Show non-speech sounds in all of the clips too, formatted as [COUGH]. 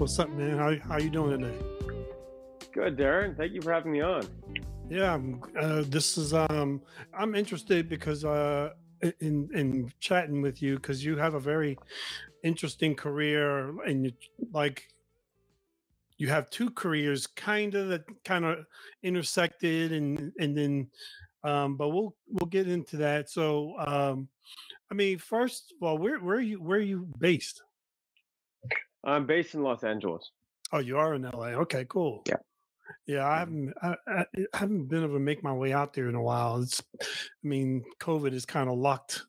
What's up, man? How how you doing today? Good, Darren. Thank you for having me on. Yeah, uh, this is um, I'm interested because uh, in in chatting with you because you have a very interesting career and you, like you have two careers kind of that kind of intersected and and then um but we'll we'll get into that so um i mean first of all where where are you where are you based I'm based in Los Angeles. oh you are in la okay cool Yeah. yeah i Mhm. haven't I, I haven't been able to make my way out there in a while it's i mean covid has kind of locked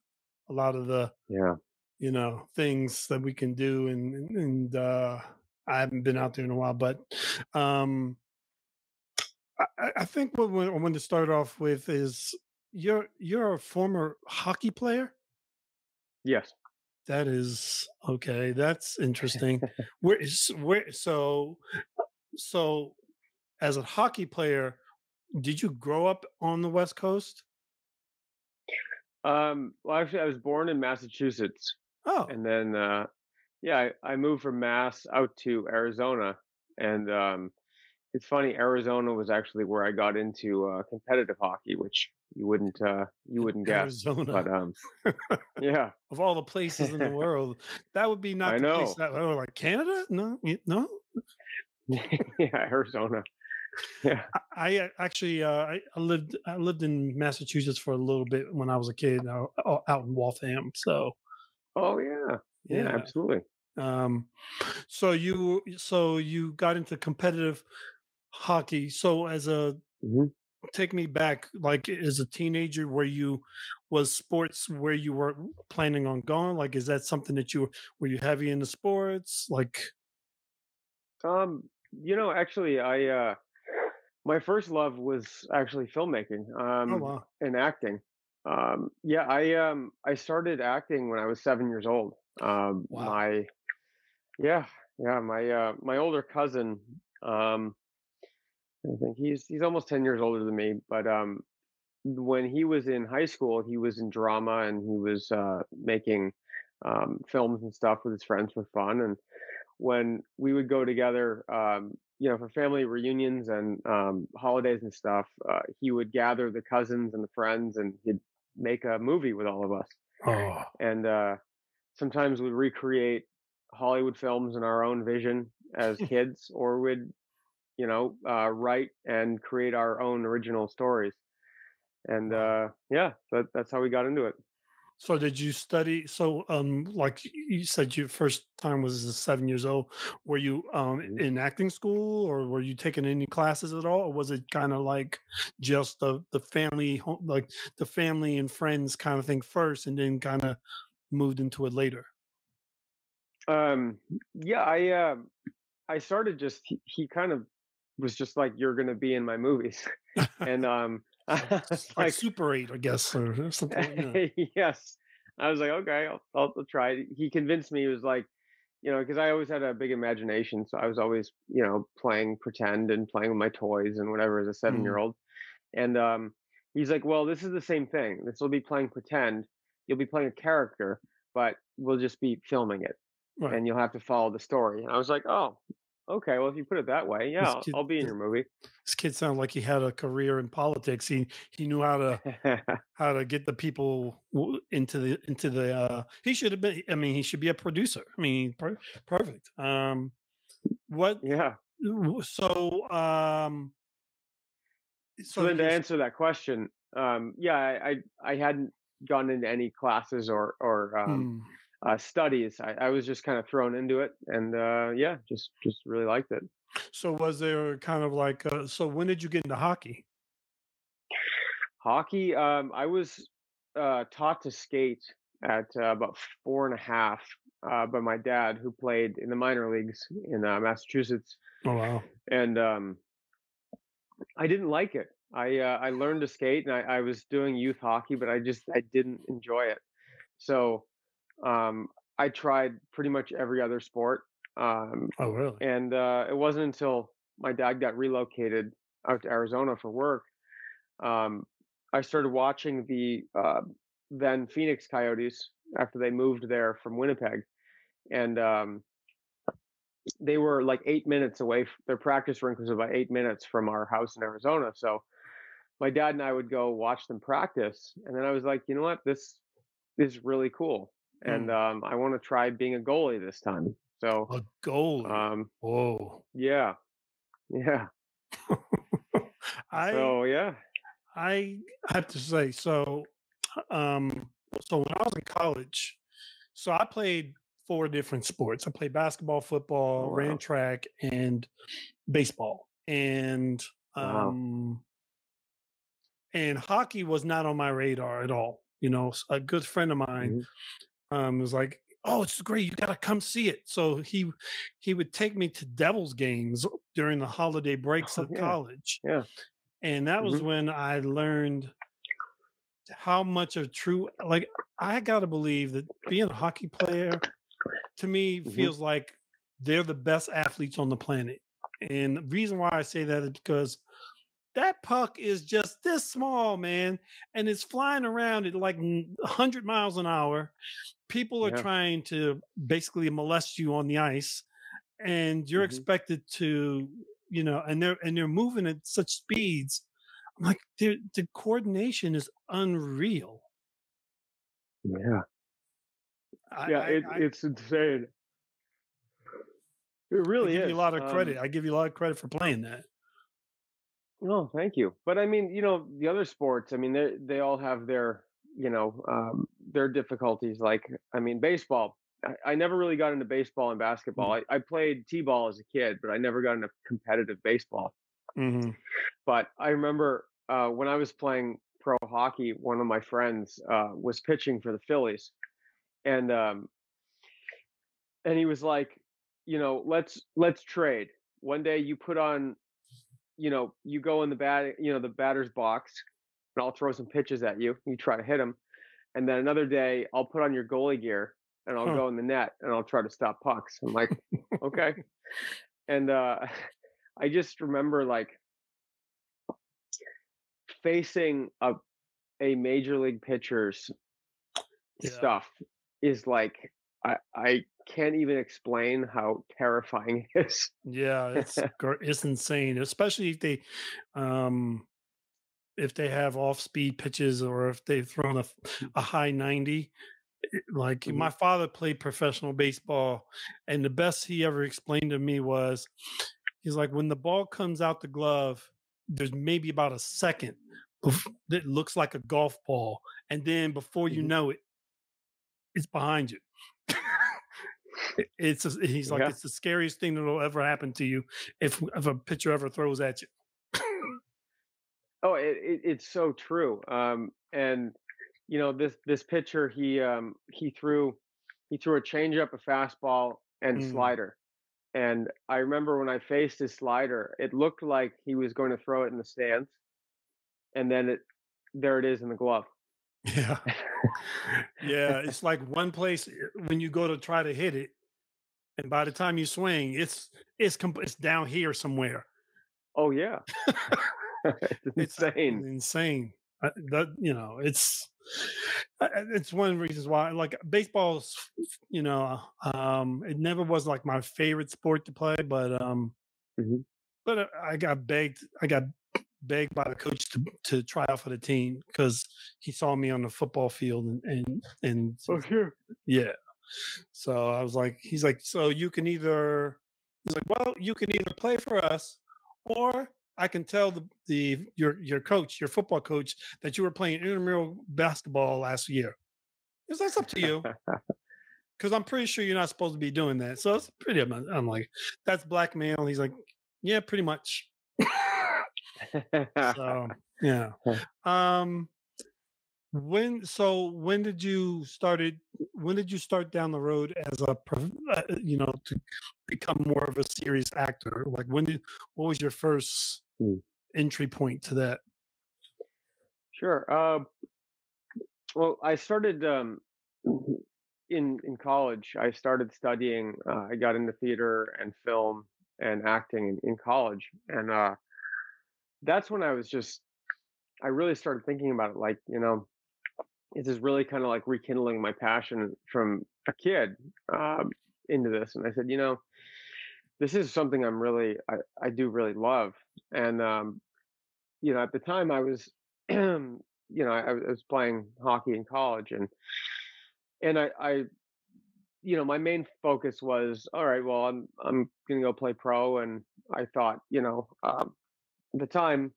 a lot of the Yeah. you know things that we can do and and uh i haven't been out there in a while but um i i I think what i want to start off with is you're you're a former hockey player Yes. That is okay that's [LAUGHS] interesting where is where so so as a hockey player did you grow up on the west coast Um, well, actually, I was born in Massachusetts, oh and then uh, yeah, I, I moved from Mass out to Arizona, and um, it's funny. Arizona was actually where I got into uh, competitive hockey, which you wouldn't uh, you wouldn't guess. But um, [LAUGHS] yeah, of all the places in the [LAUGHS] world, that would be not I the place know. that oh, like Canada. No, no. [LAUGHS] yeah, Arizona. Yeah. I, I uh, actually uh, I, I lived I lived in Massachusetts for a little bit when I was a kid uh, o- out in Waltham. So Oh yeah. Yeah, yeah. absolutely. Um, so you so you got into competitive hockey. So as a hmm take me back, like as a teenager, where you was sports where you were planning on going? Like, is that something that you were you heavy into sports? Like, Um, you know, actually, I uh, my first love was actually filmmaking. oh Um, wow, and acting. Um, yeah, I um I started acting when I was seven years old. Um, wow. my yeah, yeah, my uh my older cousin, um, I think he's he's almost ten years older than me, but um when he was in high school, he was in drama and he was uh making um films and stuff with his friends for fun. And when we would go together, um, you know, for family reunions and um, holidays and stuff, uh, he would gather the cousins and the friends, and he'd make a movie with all of us. Oh, And uh, sometimes we'd recreate Hollywood films in our own vision as kids, or would, you know, uh, write and create our own original stories. And uh, yeah, that, that's how we got into it. So did you study? So, um, like you said, your first time was seven years old. Were you um Mhm. in acting school, or were you taking any classes at all, or was it kind of like just the the family, like the family and friends kind of thing first, and then kind of moved into it later? Um, yeah, I uh, I started just he, he kind of was just like you're gonna be in my movies, [LAUGHS] [LAUGHS] and um, [LAUGHS] like like, Super Eight, I guess, or something like yes, I was like, okay, I'll, I'll, I'll try. it. He convinced me. He was like, you know, because I always had a big imagination, so I was always, you know, playing pretend and playing with my toys and whatever as a seven year Mm, old. And um, he's like, well, this is the same thing. This will be playing pretend. You'll be playing a character, but we'll just be filming it right. and you'll have to follow the story. And I was like, oh, okay. Well, if you put it that way, yeah, I'll, kid, I'll be in your movie. this kid sounded like he had a career in politics. He he knew how to [LAUGHS] how to get the people into the into the uh he should have been i mean he should be a producer i mean per- perfect um what yeah. so um So so then to answer that question, um, yeah, I, I I hadn't gone into any classes or or um, mm, uh, studies. I, I was just kind of thrown into it, and uh, yeah, just just really liked it. so was there kind of like uh, so when did you get into hockey Hockey, um, I was uh, taught to skate at uh, about four and a half uh, by my dad, who played in the minor leagues in uh, Massachusetts, oh wow and um, I didn't like it. I uh, I learned to skate and I, I was doing youth hockey, but I just I didn't enjoy it. So um, I tried pretty much every other sport, um, oh really and uh, it wasn't until my dad got relocated out to Arizona for work, um, I started watching the uh, then Phoenix Coyotes after they moved there from Winnipeg, and um, they were like eight minutes away. Their practice rink was about eight minutes from our house in Arizona. So my dad and I would go watch them practice, and then I was like, you know what, this is really cool, and Mm. um, I want to try being a goalie this time. So A goalie. um, Whoa. yeah, yeah. [LAUGHS] I So yeah, I have to say so. Um, so when I was in college, so I played four different sports. I played basketball, football, Oh, ran track, and baseball. And Wow. um, and hockey was not on my radar at all. You know, a good friend of mine Mhm. Um, was like, "Oh, it's great! You got to come see it." So he he would take me to Devils games during the holiday breaks Oh, of yeah. college, yeah. and that was Mhm. when I learned how much of true. Like I got to believe that being a hockey player to me Mhm. feels like they're the best athletes on the planet, and the reason why I say that is because that puck is just this small, man, and it's flying around at like n- 100 miles an hour. People are Yeah. trying to basically molest you on the ice, and you're Mhm. expected to, you know, and they're and they're moving at such speeds. I'm like, the the coordination is unreal. Yeah, I, yeah. It, I, it's insane. It I really give is. you a lot of Um, credit. I give you a lot of credit for playing that. No, thank you. But I mean, you know, the other sports, I mean, they they all have their, you know, um, their difficulties. Like, I mean, baseball. I, I never really got into baseball and basketball. I, I played t-ball as a kid, but I never got into competitive baseball. hmm But I remember uh, when I was playing pro hockey, one of my friends uh, was pitching for the Phillies, and um, and he was like, you know, let's let's trade. One day you put on, you know, you go in the bat, you know, the batter's box, and I'll throw some pitches at you. You try to hit them, and then another day I'll put on your goalie gear and I'll Huh. go in the net and I'll try to stop pucks. I'm like, okay, [LAUGHS] and uh, [LAUGHS] I just remember like facing a a major league pitcher's Yeah. stuff is like I I can't even explain how terrifying [LAUGHS] it is. Yeah, it's [LAUGHS] it's insane, especially if they um if they have off speed pitches or if they've thrown a, a high 90 it- like Mhm. my father played professional baseball and the best he ever explained to me was he's like when the ball comes out the glove there's maybe about a second that looks like a golf ball and then before you Mhm. know it it's behind you it's a- he's like Yeah. it's the scariest thing that'll ever happen to you if if a pitcher ever throws at you [LAUGHS] Oh, it, it it's so true. Um, and you know this this pitcher he um he threw he threw a changeup, a fastball, and Mm. slider. And I remember when I faced his slider, it looked like he was going to throw it in the stands, and then it there it is in the glove. Yeah. yeah. [LAUGHS] It's like one place eh, when you go to try to hit it, and by the time you swing, it's it's it's down here somewhere. Oh yeah, [LAUGHS] it's It's insane. insane. I- That you know, it's uh, uh, it's one of the reasons why like baseball's you know um it never was like my favorite sport to play but um Mhm. but uh, i got begged i got begged by the coach to to try out for the team because he saw me on the football field and and and sure. yeah. So I was like, he's like, so you can either, he's like, well, you can either play for us, or I can tell the the your your coach, your football coach, that you were playing intramural basketball last year. It's that's up to you, [LAUGHS] because I'm pretty sure you're not supposed to be doing that. So it's pretty. I'm like, that's blackmail. He's like, yeah, pretty much. [LAUGHS] So [LAUGHS] yeah. Um when so when did you started when did you start down the road as a uh, you know to become more of a serious actor like when did what was your first Hmm. entry point to that Sure. Uh, well, I started um, in in college. I started studying. Uh, I got into theater and film and acting in, in college, and uh, that's when I was just. I really started thinking about it. Like, you know, this is really kind of like rekindling my passion from a kid um, into this. And I said, you know, this is something I'm really I, I do really love. And um, you know, at the time I was [CLEARS THROAT] you know, I, I was playing hockey in college and and I, I you know, my main focus was all right, well, I'm I'm gonna go play pro and I thought, you know, um, the time,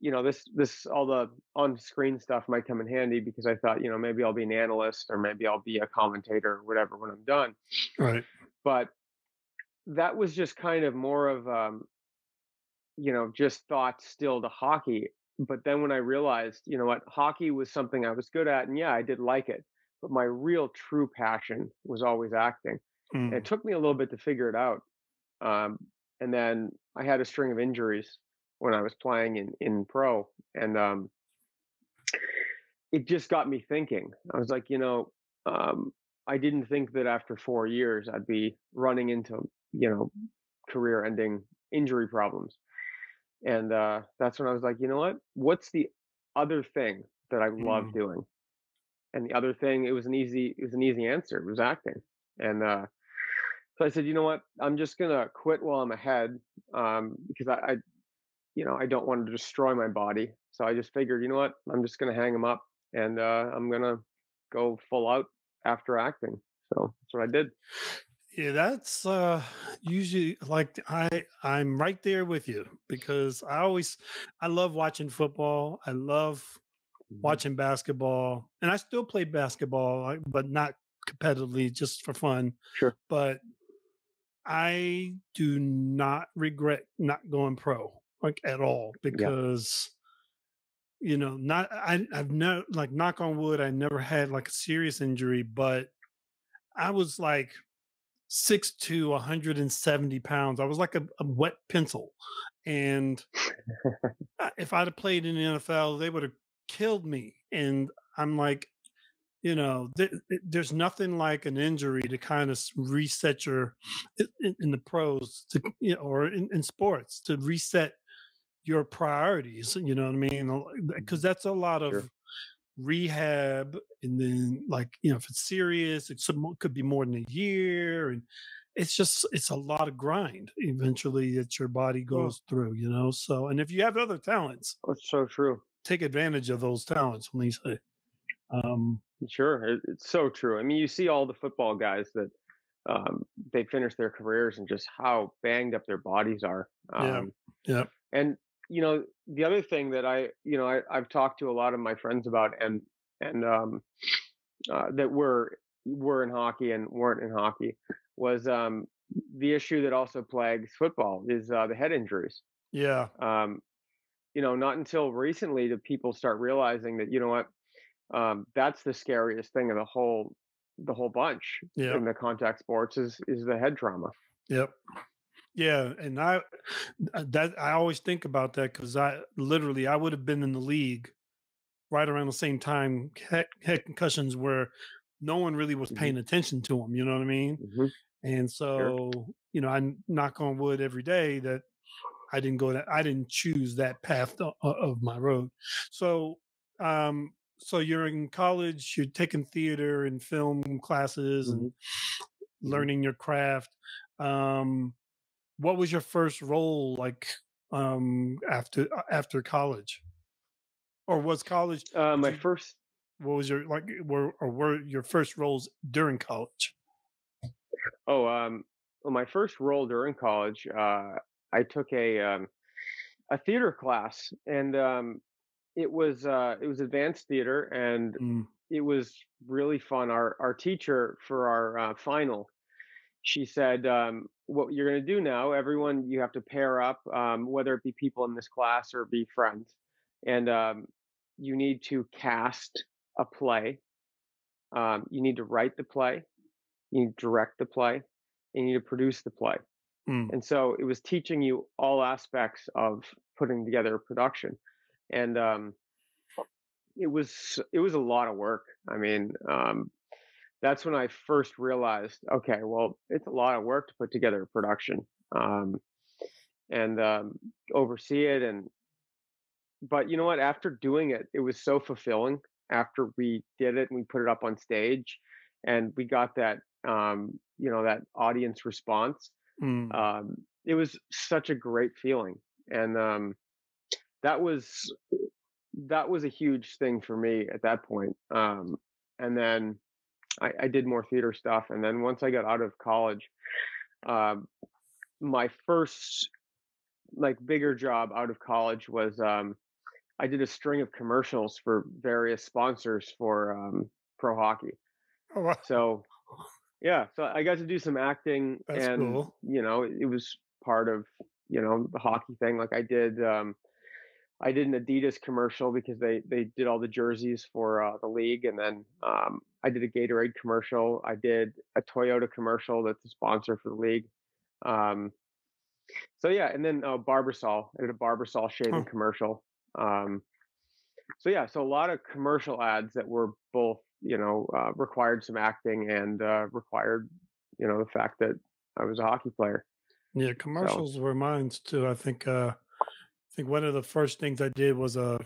you know, this this all the on screen stuff might come in handy because I thought, you know, maybe I'll be an analyst or maybe I'll be a commentator or whatever when I'm done. Right. But that was just kind of more of um, you know, just thought still to hockey. But then when I realized, you know what, hockey was something I was good at, and yeah, I did like it. But my real true passion was always acting. And Mm. it took me a little bit to figure it out. Um, and then I had a string of injuries when I was playing in in pro, and um, it just got me thinking. I was like, you know, um, I didn't think that after four years I'd be running into, you know, career-ending injury problems. And uh, that's when I was like, you know what? What's the other thing that I love Mm. doing? And the other thing, it was an easy, it was an easy answer. It was acting. And uh, so I said, you know what? I'm just gonna quit while I'm ahead um, because I, I, you know, I don't want to destroy my body. So I just figured, you know what? I'm just gonna hang them up and uh, I'm gonna go full out after acting. So that's what I did. Yeah, that's uh usually like I I'm right there with you because I always I love watching football. I love Mhm. watching basketball, and I still play basketball, but not competitively, just for fun. Sure. But I do not regret not going pro, like at all, Yeah. because you know, not I I've never like knock on wood, I never had like a serious injury, but I was like six to 170 pounds. I was like a, a wet pencil, and if I'd have played in the NFL, they would have killed me. And I'm like, you know, th- th- there's nothing like an injury to kind of reset your in, in in the pros to, you know, or in, in sports to reset your priorities. You know what I mean? Because that's a lot Sure. of rehab, and then like you know, if it's serious, it could be more than a year, and it's just it's a lot of grind eventually that your body Oh, goes through. You know, so and if you have other talents, that's so true. take advantage of those talents. When they say, um, Sure, it's so true. I mean, you see all the football guys that um, they finish their careers and just how banged up their bodies are. yeah, Um, yeah, and you know, the other thing that I, you know, I, I've talked to a lot of my friends about, and and um, uh, that were were in hockey and weren't in hockey, was um, the issue that also plagues football is uh, the head injuries. yeah, Um, you know, not until recently do people start realizing that you know what um, that's the scariest thing of the whole the whole bunch in the contact sports is is the head trauma. yep. Yeah, and I uh, that I always think about that because I literally I would have been in the league right around the same time had, had concussions where no one really was hmm paying attention to them. You know what I mean? hmm And Sure. so you know, I knock on wood every day that I didn't go that I didn't choose that path of my road. So um so you're in college, you're taking theater and film classes and hmm hmm learning your craft. Um what was your first role like um after uh, after college? Or was college Uh, my first, what was your like were or were your first roles during college? oh, um, well, my first role during college, uh, I took a um, a theater class, and um, it was uh, it was advanced theater, and Mm, it was really fun. Our our teacher for our uh, final, she said, um, "What you're going to do now, everyone, you have to pair up, um, whether it be people in this class or be friends, and um, you need to cast a play. Um, you need to write the play. You need to direct the play. And you need to produce the play." mm, And so it was teaching you all aspects of putting together a production, and um, it was it was a lot of work. I mean, um, that's when I first realized, okay, well, it's a lot of work to put together a production um, and um, oversee it. And but you know what? After doing it, it was so fulfilling. After we did it and we put it up on stage, and we got that um, you know that audience response. Mm. Um, it was such a great feeling, and um, that was that was a huge thing for me at that point. Um, and then I, I did more theater stuff, and then once I got out of college, um, my first like bigger job out of college was um, I did a string of commercials for various sponsors for um, pro hockey. Oh, wow. So yeah, so I got to do some acting, That's and cool. you know, it was part of you know the hockey thing. Like I did, um, I did an Adidas commercial because they they did all the jerseys for uh, the league, and then um, I did a Gatorade commercial. I did a Toyota commercial that's a sponsor for the league. Um, so yeah, and then uh, Barbasol. I did a Barbasol shaving Huh. commercial. Um, so yeah, so a lot of commercial ads that were both, you know, uh, required some acting and uh, required, you know, the fact that I was a hockey player. Yeah, commercials were mine too. I think uh think one of the first things I did was a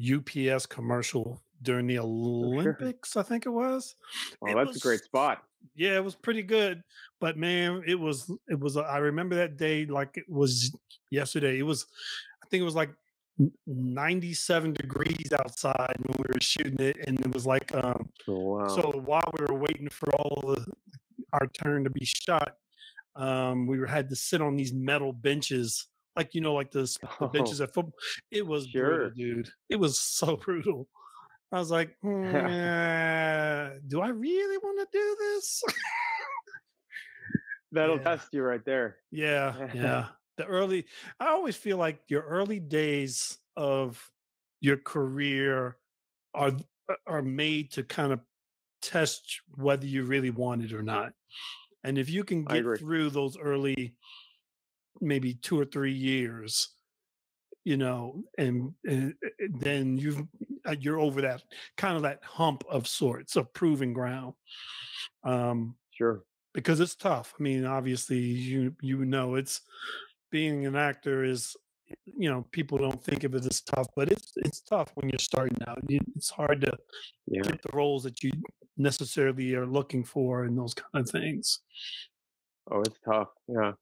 UPS commercial during the. Olympics, I think it was. Well, It that's a great spot. yeah, it was pretty good. But man, it was it was I remember that day like it was yesterday. It was I think it was like 97 degrees outside when we were shooting it and it was like um Oh, wow. so while we were waiting for all the our turn to be shot um we were, had to sit on these metal benches like you know like the, s- the Oh, [LAUGHS] benches at football it was brutal dude. It was so [LAUGHS] brutal. I was like [LAUGHS] "Mm, do i really want to do this? That'll yeah. test you right there. yeah yeah. The early i always feel like your early days of your career are are made to kind of test whether you really want it or not. And if you can get through those early maybe two or three years you know and, and uh, then you've you're over that kind of that hump of sorts of proving ground um Sure. because it's tough i mean obviously you you know it's being an actor is you know people don't think of it as tough but it's it's tough when you're starting out it's hard to Yeah. get the roles that you necessarily are looking for and those kind of things Oh, it's tough. Yeah.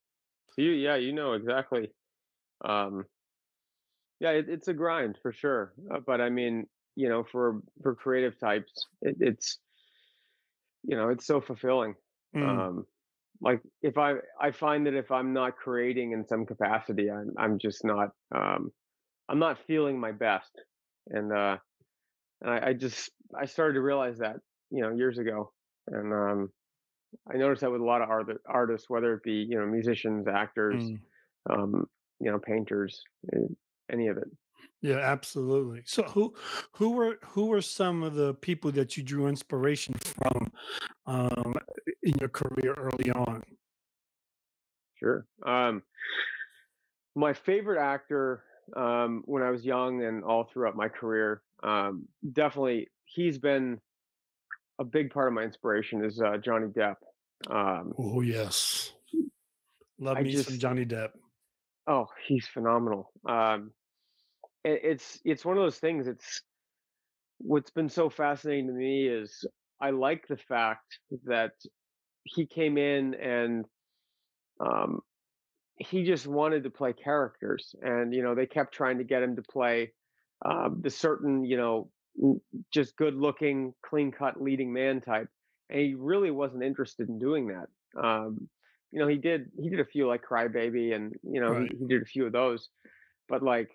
You, yeah, you know exactly. Um, yeah, it, it's a grind for sure. Uh, but I mean, you know, for for creative types, it, it's you know, it's so fulfilling. Mm, Um, like if I I find that if I'm not creating in some capacity, I'm I'm just not um, I'm not feeling my best. And uh, and I, I just I started to realize that you know years ago, and um, I noticed that with a lot of art, artists, whether it be you know musicians, actors, mm. um, you know painters, eh, any of it. yeah absolutely so who who were who were some of the people that you drew inspiration from um in your career early on Sure. Um, my favorite actor um, when I was young and all throughout my career, um, definitely he's been a big part of my inspiration is uh, Johnny Depp. Um, oh yes love I me some johnny depp oh he's phenomenal. Um, it, it's it's one of those things. It's what's been so fascinating to me is I like the fact that he came in and um, he just wanted to play characters, and you know they kept trying to get him to play um, the certain you know just good looking, clean cut leading man type, and he really wasn't interested in doing that. Um, you know he did he did a few like Crybaby, and you know right he, he did a few of those, but like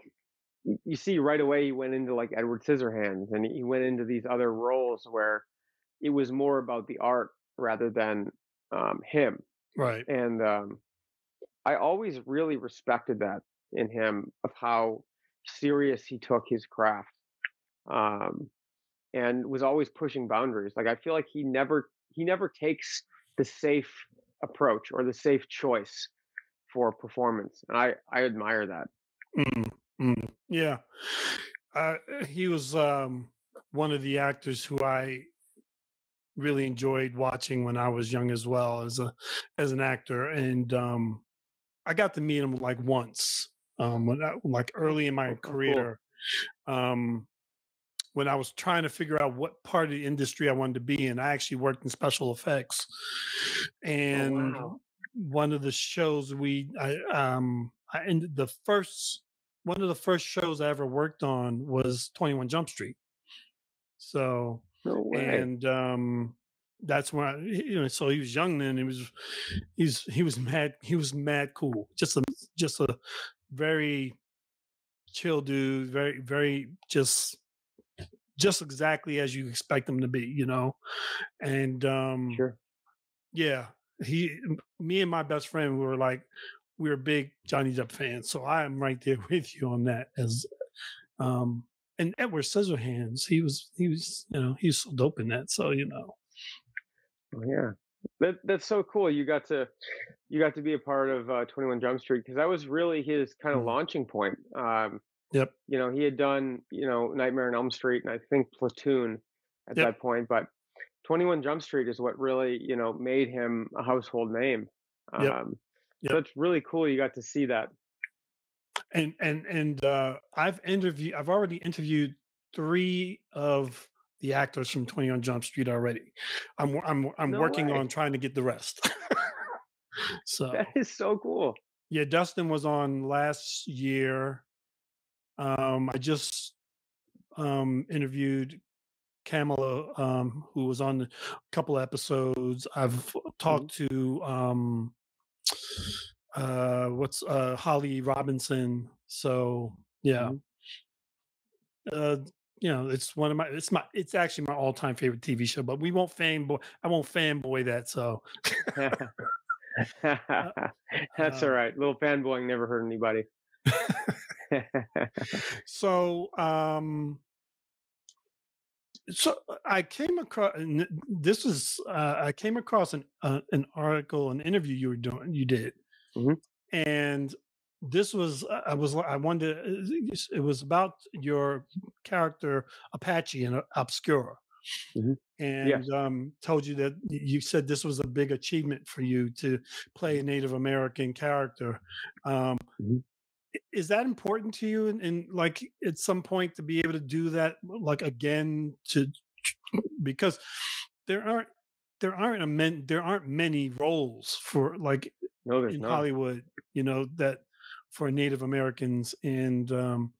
you see right away he went into like Edward Scissorhands, and he went into these other roles where it was more about the art rather than um, him. right And um, I always really respected that in him of how serious he took his craft um, and was always pushing boundaries. Like I feel like he never he never takes the safe approach or the safe choice for performance, and I I admire that. Mm, mm, yeah. Uh, he was um, one of the actors who I really enjoyed watching when I was young as well as a as an actor, and um, I got to meet him like once um, when I, like early in my Oh, oh, cool. career um, when I was trying to figure out what part of the industry I wanted to be in. I actually worked in special effects, Oh and wow! one of the shows we I um I ended the first one of the first shows I ever worked on was 21 Jump Street. So No and um that's when I, you know so he was young then he was he's he was mad he was mad cool just a just a very chill dude very very just just exactly as you expect them to be you know and um Sure. yeah he me and my best friend we were like we were big johnny depp fans so i am right there [LAUGHS] with you on that as um and edward scissorhands he was he was you know he's so dope in that so you know Oh, yeah. That that's so cool. You got to you got to be a part of uh, 21 Jump Street because that was really his kind of Mhm. launching point. Um, yep you know, he had done, you know, Nightmare on Elm Street and I think Platoon at Yep. that point, but 21 Jump Street is what really, you know, made him a household name. Yep. Um, Yep. So it's really cool you got to see that. and and and uh i've interviewed i've already interviewed three of the actors from 21 jump street already i'm i'm i'm No working way. on trying to get the rest [LAUGHS] so That is so cool. yeah dustin was on last year um i just um interviewed Kamala, um, who was on a couple episodes. I've talked to um, uh, what's uh, Holly Robinson. So yeah, Mhm. uh, you know, it's one of my. It's my. It's actually my all-time favorite TV show. But we won't fanboy. I won't fanboy that. So [LAUGHS] [LAUGHS] That's all um, right. Little fanboying never hurt anybody. [LAUGHS] so um so uh, i came across and this is uh, i came across an uh, an article an interview you were doing you did Mhm. and this was uh, i was i wanted uh, it was about your character apache in uh, obscura Mhm. and Yes. um, told you that you said this was a big achievement for you to play a native american character um, Mhm. Is that important to you and, and like at some point to be able to do that like again to [CLEARS THROAT] because there aren't there aren't a men, there aren't many roles for like No, in not. hollywood you know that for native americans and um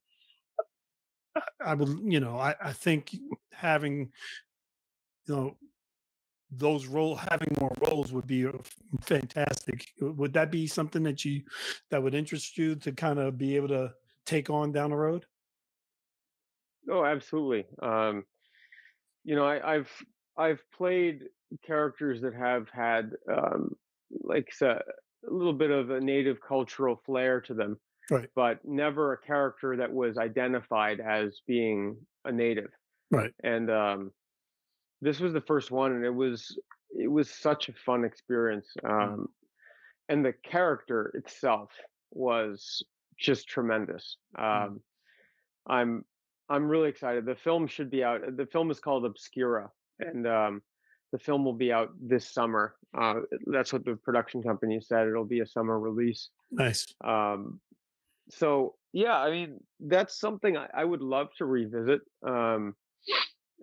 i I would you know i i think having you know those role having more roles would be uh, fantastic would that be something that you that would interest you to kind of be able to take on down the road Oh, absolutely. Um, you know, I, I've I've played characters that have had um, like a little bit of a native cultural flair to them, right but never a character that was identified as being a native. right And um, this was the first one, and it was it was such a fun experience. Mm. Um, and the character itself was just tremendous. Mm. Um, I'm I'm really excited. The film should be out. The film is called Obscura, and um, the film will be out this summer. Uh, that's what the production company said. It'll be a summer release. nice Um, so yeah, I mean that's something I, I would love to revisit. Um,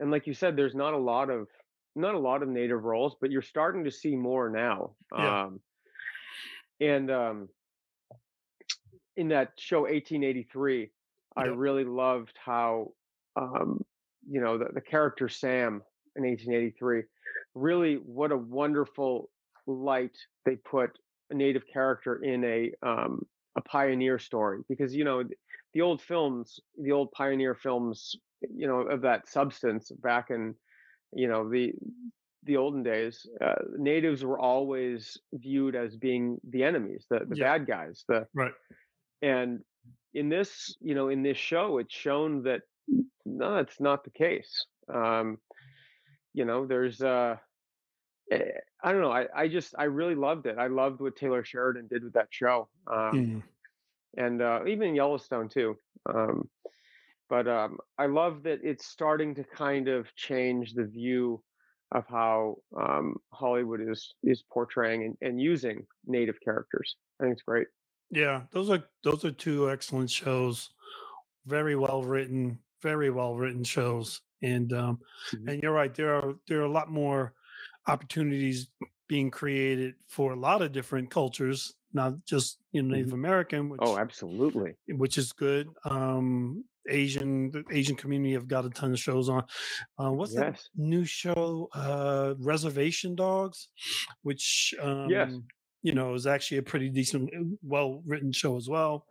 and like you said, there's not a lot of not a lot of native roles, but you're starting to see more now. Yeah. Um, and um, in that show 1883, I really loved how um, you know the, the character Sam in 1883 really what a wonderful light they put a native character in a um, a pioneer story because you know the old films the old pioneer films you know of that substance back in you know the the olden days uh, natives were always viewed as being the enemies the, the Yeah. bad guys the right and in this you know in this show it's shown that no it's not the case um you know there's uh eh, i don't know i i just i really loved it i loved what taylor sheridan did with that show um Mm. and uh even yellowstone too um but um i love that it's starting to kind of change the view of how um hollywood is is portraying and, and using native characters i think it's great yeah those are those are two excellent shows very well written very well written shows and um Mhm. and you're right there are there are a lot more opportunities being created for a lot of different cultures, not just you know Native Mhm. American, Oh, absolutely. which is good. Um, Asian, the Asian community have got a ton of shows on. Uh, what's that new show? Uh, Reservation Dogs, which Yes. um, you know is actually a pretty decent, well written show as well.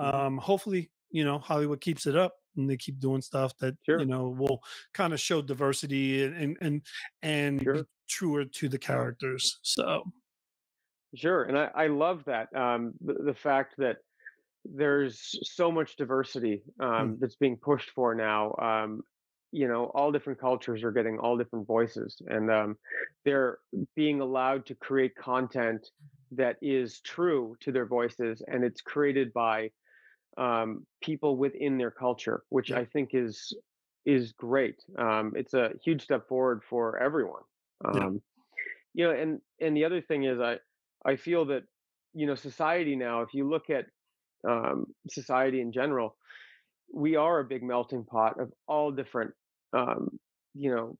Mhm. Um, hopefully, you know Hollywood keeps it up and they keep doing stuff that you know will kind of show diversity and and and, and be truer to the characters. So Sure. And I, I love that. Um, the, the fact that there's so much diversity mm, um, that's being pushed for now. Um, you know, all different cultures are getting all different voices, and um, they're being allowed to create content that is true to their voices, and it's created by um, people within their culture, which yep, I think is is great. Um, it's a huge step forward for everyone. yep, Um, you know, and and the other thing is, I I feel that you know society now, if you look at um, society in general, we are a big melting pot of all different, um, you know,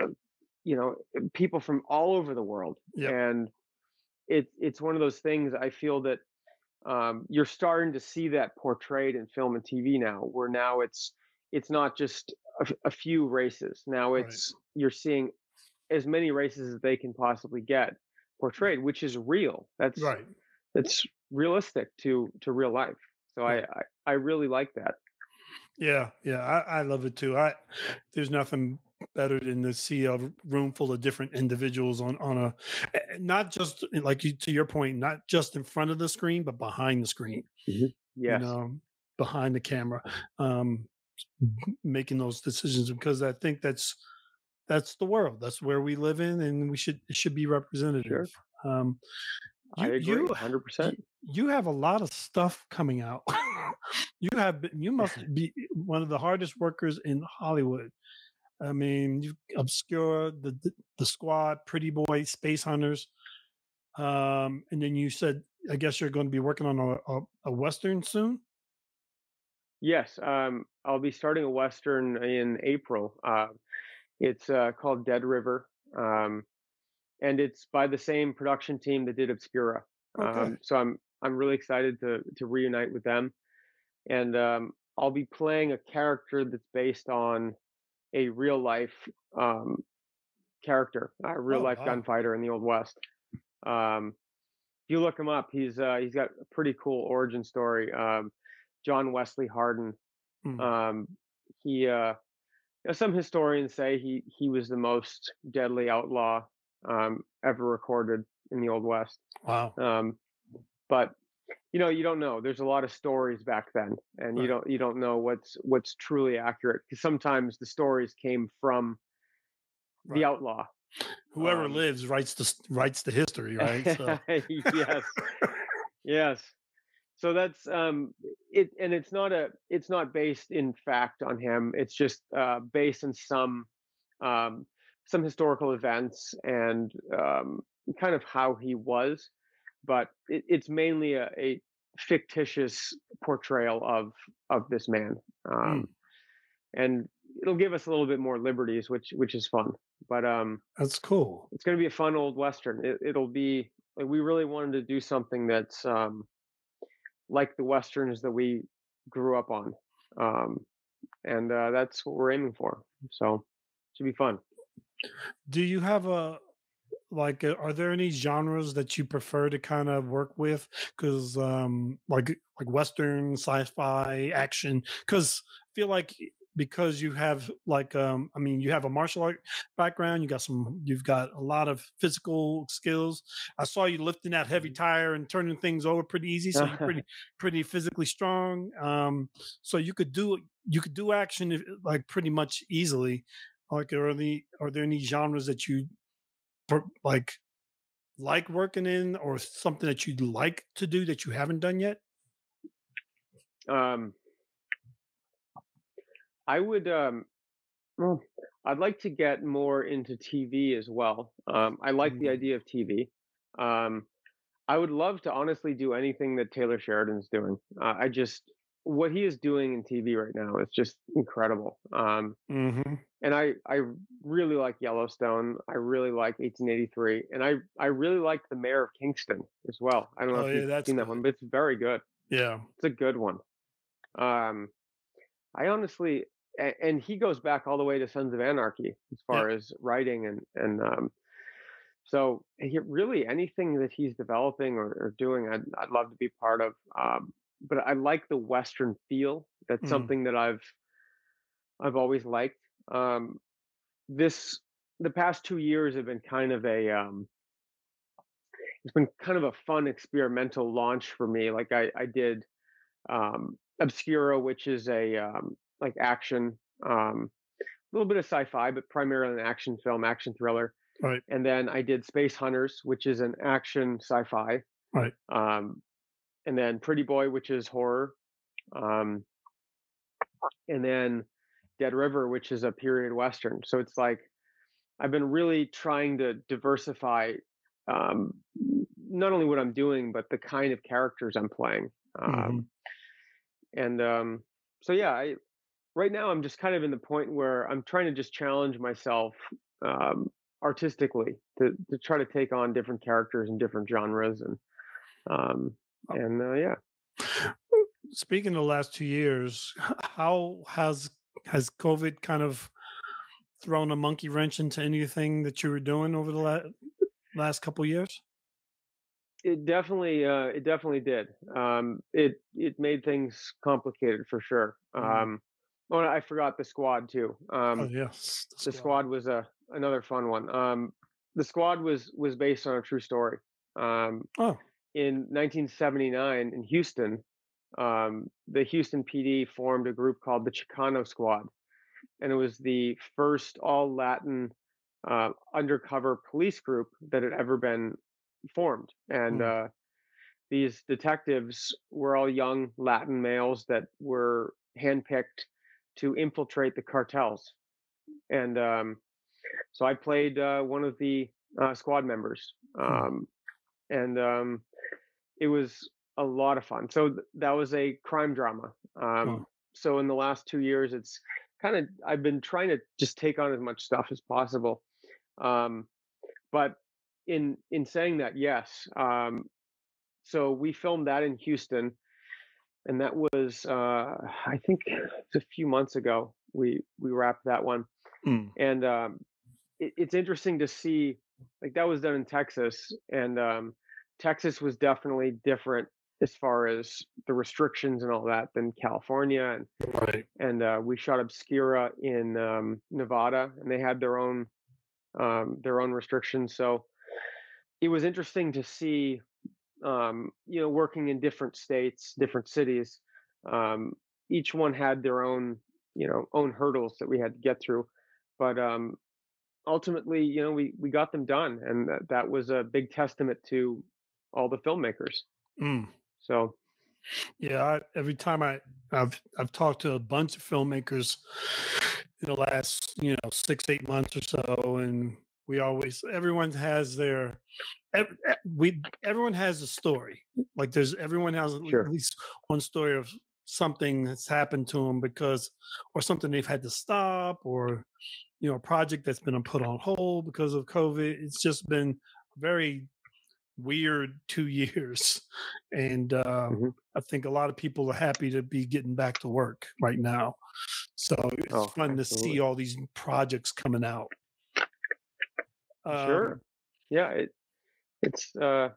uh, you know, people from all over the world, yep, and it's it's one of those things. I feel that um, you're starting to see that portrayed in film and TV now, where now it's it's not just a few races. Now right, it's you're seeing as many races as they can possibly get portrayed, which is real. That's right. that's realistic to to real life. So I. I, I really like that. Yeah, yeah, I, I love it too. I there's nothing better than to see a room full of different individuals on on a not just eh, like you to your point, not just in front of the screen, but behind the screen. Mhm. You know, behind the camera, um, making those decisions because I think that's that's the world. That's where we live in, and we should it should be representative. sure. Um, I agree, hundred you percent. You have a lot of stuff coming out. [LAUGHS] [LAUGHS] you have been, you must [LAUGHS] be one of the hardest workers in Hollywood. I mean, you Obscura the the, the squad, Pretty Boy, Space Hunters, um, and then you said, I guess you're going to be working on a, a, a western soon. Yes, um, I'll be starting a western in April. Uh, it's uh, called Dead River, um, and it's by the same production team that did Obscura. Okay, Um, so I'm I'm really excited to to reunite with them, and um, I'll be playing a character that's based on a real life um, character, a real oh life wow, gunfighter in the Old West. Um, if you look him up, he's uh, he's got a pretty cool origin story. Um, John Wesley Hardin. Mm, Um, he uh, some historians say he he was the most deadly outlaw um, ever recorded in the Old West. wow, Um, but you know, you don't know. There's a lot of stories back then, and you don't you don't know what's what's truly accurate because sometimes the stories came from the outlaw. Whoever Um, lives writes the writes the history, right? So [LAUGHS] yes, [LAUGHS] yes. So that's um it, and it's not a it's not based in fact on him. It's just uh, based on some um, some historical events and um, kind of how he was, but it, it's mainly a, a fictitious portrayal of of this man, mm, um, and it'll give us a little bit more liberties, which which is fun. But um, that's cool. it's going to be a fun old western. It, it'll be like we really wanted to do something that's um, like the westerns that we grew up on, um, and uh, that's what we're aiming for. So it should be fun. Do you have a like uh, are there any genres that you prefer to kind of work with? Because um like like western sci-fi action because i feel like because you have like um i mean you have a martial art background you got some you've got a lot of physical skills. I saw you lifting that heavy tire and turning things over pretty easy so you're [LAUGHS] pretty pretty physically strong um so you could do you could do action if- like pretty much easily. Like are the are there any genres that you like like working in or something that you'd like to do that you haven't done yet? um, I would. Um, well, I'd like to get more into TV as well. Um, I like the Mm, idea of TV. Um, I would love to honestly do anything that Taylor Sheridan's doing. Uh, I just what he is doing in TV right now is just incredible. Um, hmm and I I really like Yellowstone. I really like 1883, and I I really like The Mayor of Kingstown as well. I don't know Oh if yeah, you've seen that one, but it's very good. Yeah. It's a good one. Um, I honestly, and, and he goes back all the way to Sons of Anarchy as Yeah. far as writing and and um, so he, really anything that he's developing or, or doing, I'd I'd love to be part of. Um, but I like the Western feel. That's Mm. something that I've I've always liked. Um, this the past two years have been kind of a um, it's been kind of a fun experimental launch for me. Like I I did um, Obscura, which is a um, like action, um, a little bit of sci-fi, but primarily an action film, action thriller. Right. And then I did Space Hunters, which is an action sci-fi. Right. Um, and then Pretty Boy, which is horror. Um, and then Dead River, which is a period western. So it's like I've been really trying to diversify um, not only what I'm doing, but the kind of characters I'm playing. Um, hmm and um, so yeah, I right now I'm just kind of in the point where I'm trying to just challenge myself um, artistically to to try to take on different characters and different genres and um. And uh, yeah. Speaking of the last two years, how has has COVID kind of thrown a monkey wrench into anything that you were doing over the la- last couple years? It definitely, uh, it definitely did. Um, it it made things complicated for sure. Mm. Um, oh, I forgot the squad too. Oh Um, yes, the squad was a another fun one. Um, the squad was was based on a true story. Um, Oh, in 1979 in Houston, um, the Houston PD formed a group called the Chicano Squad, and it was the first all Latin uh, undercover police group that had ever been formed. And Mm. uh, these detectives were all young Latin males that were handpicked to infiltrate the cartels. And um, so I played uh, one of the uh, squad members, um, and um, it was a lot of fun. So th- that was a crime drama. Um, Oh. So in the last two years, it's kind of I've been trying to just take on as much stuff as possible. Um, but in in saying that, yes. Um, so we filmed that in Houston, and that was uh, I think it's a few months ago. We we wrapped that one, Mm. and um, it, it's interesting to see like that was done in Texas, and um, Texas was definitely different as far as the restrictions and all that than California, and right. and uh, we shot Obscura in um, Nevada, and they had their own um, their own restrictions. So it was interesting to see, um, you know, working in different states, different cities. Um, each one had their own, you know, own hurdles that we had to get through, but um, ultimately, you know, we we got them done, and that, that was a big testament to all the filmmakers. Mm. So Yeah, I, every time I I've I've talked to a bunch of filmmakers in the last you know six eight months or so, and we always everyone has their we everyone has a story. Like there's everyone has at Sure. at least one story of something that's happened to them because or something they've had to stop or you know a project that's been put on hold because of COVID. It's just been very weird two [LAUGHS] years, and. uh mhm. I think a lot of people are happy to be getting back to work right now. So it's Oh, fun to see all these projects coming out. Um, Sure. Yeah, it, it's uh,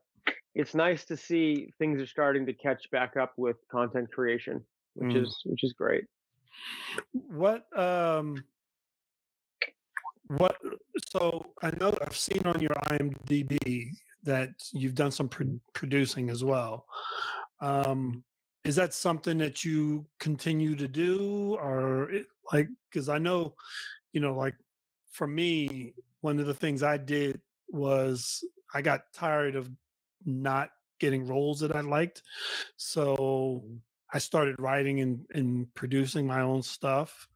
it's nice to see things are starting to catch back up with content creation, which Mm. is which is great. What um what so I know I've seen on your IMDb that you've done some pro- producing as well. Um is that something that you continue to do or it, like cuz I know you know like for me one of the things I did was I got tired of not getting roles that I liked. So Mhm. I started writing and, and producing my own stuff.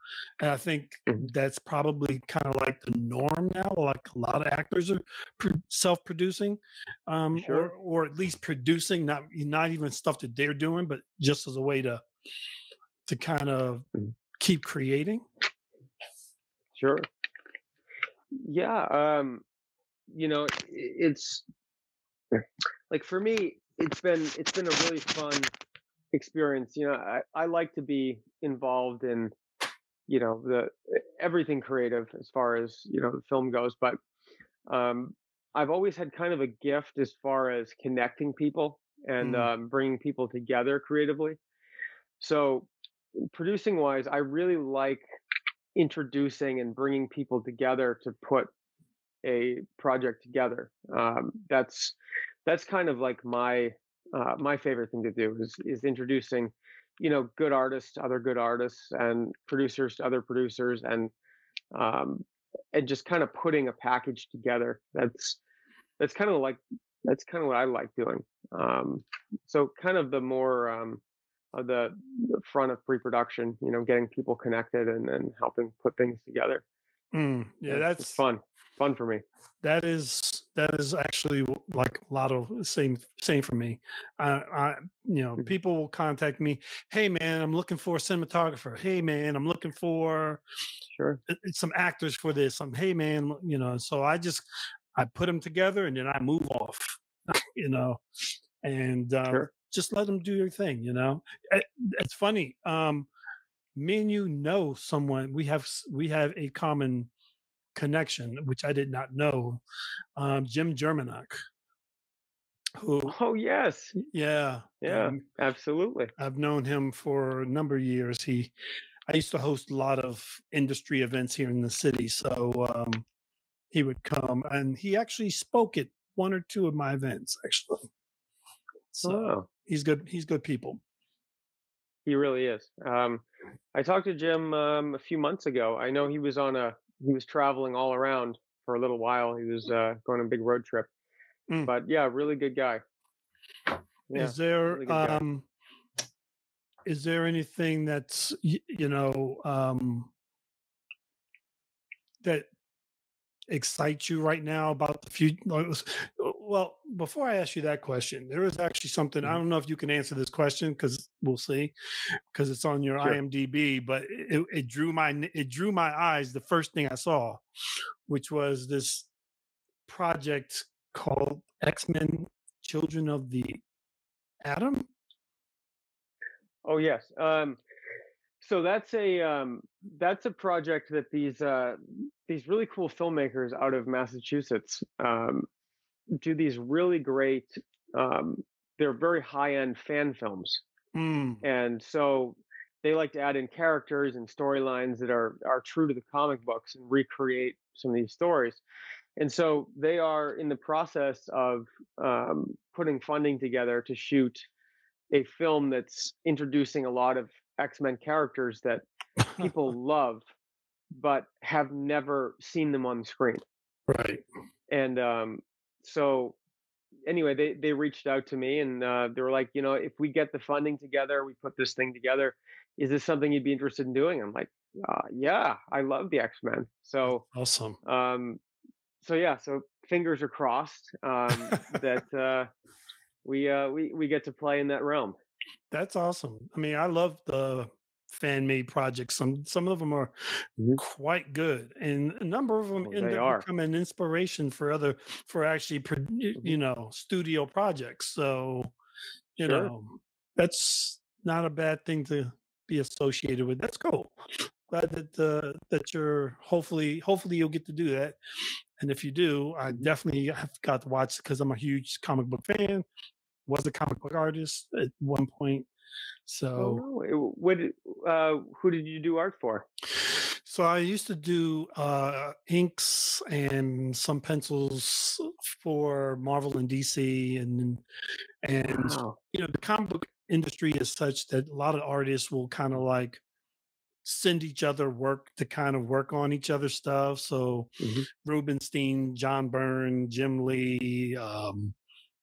And I think Mhm. that's probably kind of like the norm now. Like a lot of actors are pro- self-producing, um, or Sure. or at least producing, not not even stuff that they're doing, but just as a way to to kind of Mhm. keep creating? Sure. Yeah. Um, you know, it's like for me, it's been it's been a really fun experience. You know, I, I like to be involved in, you know, the everything creative as far as, you know, the film goes, but um I've always had kind of a gift as far as connecting people and Mm, um, bringing people together creatively. So, producing wise, I really like introducing and bringing people together to put a project together. Um, that's that's kind of like my uh, my favorite thing to do is is introducing, you know, good artists to other good artists and producers to other producers and um, and just kind of putting a package together. That's that's kind of like that's kind of what I like doing. Um, so kind of the more um, of the, the front of pre-production, you know, getting people connected and, and helping put things together. mm, yeah, it's that's fun, fun for me. that is that is actually like a lot of same same for me. I, I you know Mhm. people will contact me. Hey man, I'm looking for a cinematographer. Hey man, I'm looking for Sure, uh, uh, some actors for this. I'm hey man, you know. So I just I put them together and then I move off. [LAUGHS] You know, and uh, sure. just let them do their thing. You know, Eh, it's funny. Um, me and you know someone. We have we have a common connection, which I did not know. Um, Jim Germanock, who Oh yes, yeah, yeah, um, absolutely. I've known him for a number of years. He I used to host a lot of industry events here in the city, so um, he would come and he actually spoke at one or two of my events actually. So Oh, he's good. He's good people. he really is. Um, I talked to Jim um, a few months ago. I know he was on a he was traveling all around for a little while. He was uh, going on a big road trip, Mm. but yeah, really good guy. Yeah, Is there really good guy. um is there anything that's you know um that excites you right now about the future? Well, before I ask you that question, there is actually something I Mhm. don't know if you can answer this question because we'll see because it's on your Sure. IMDb, but it, it drew my it drew my eyes. The first thing I saw, which was this project called X Men: Children of the Atom. Oh yes. Um, so that's a um, that's a project that these uh, these really cool filmmakers out of Massachusetts um, do these really great. Um, they're very high end fan films, Mm, and so they like to add in characters and storylines that are are true to the comic books and recreate some of these stories. And so they are in the process of um, putting funding together to shoot a film that's introducing a lot of X Men characters that people [LAUGHS] love, but have never seen them on the screen. right. And um, so, anyway, they they reached out to me and uh, they were like, you know, if we get the funding together, we put this thing together. Is this something you'd be interested in doing? I'm like, uh, yeah, I love the X Men. So, Awesome. um, so yeah, so fingers are crossed um, that [LAUGHS] uh, we uh, we we get to play in that realm. That's awesome. I mean, I love the fan made projects. Some some of them are Mhm. quite good, and a number of them Oh, end up are. becoming inspiration for other for actually Mhm. you know studio projects. So you Sure. know that's not a bad thing to be associated with. That's cool. Glad that uh, that you're hopefully hopefully you'll get to do that. And if you do, I Mhm. definitely have got to watch because I'm a huge comic book fan. Was a comic book artist at one point. Oh So no! What? Uh, who did you do art for? so I used to do uh inks and some pencils for Marvel and DC and and Wow. you know the comic book industry is such that a lot of artists will kind of like send each other work to kind of work on each other's stuff. So Mhm. Rubinstein, John Byrne, Jim Lee, um,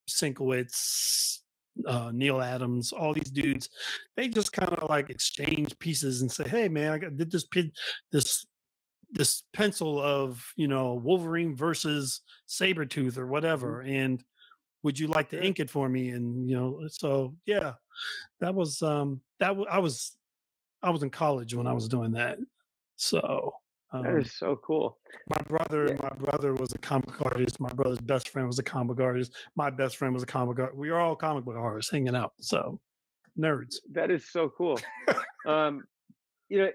Sienkiewicz, uh, Neal Adams, all these dudes, they just kind of like exchange pieces and say, "Hey, man, I got, did this pin, this this pencil of you know Wolverine versus Sabretooth or Mhm. whatever, and would you like to ink it for me?" And you know, so yeah, that was um that w- I was I was in college when I was doing that. So That um, is so cool. my brother, Yeah, my brother was a comic artist. My brother's best friend was a comic artist. My best friend was a comic artist. We are all comic book artists hanging out. So nerds. that is so cool. Um, you know,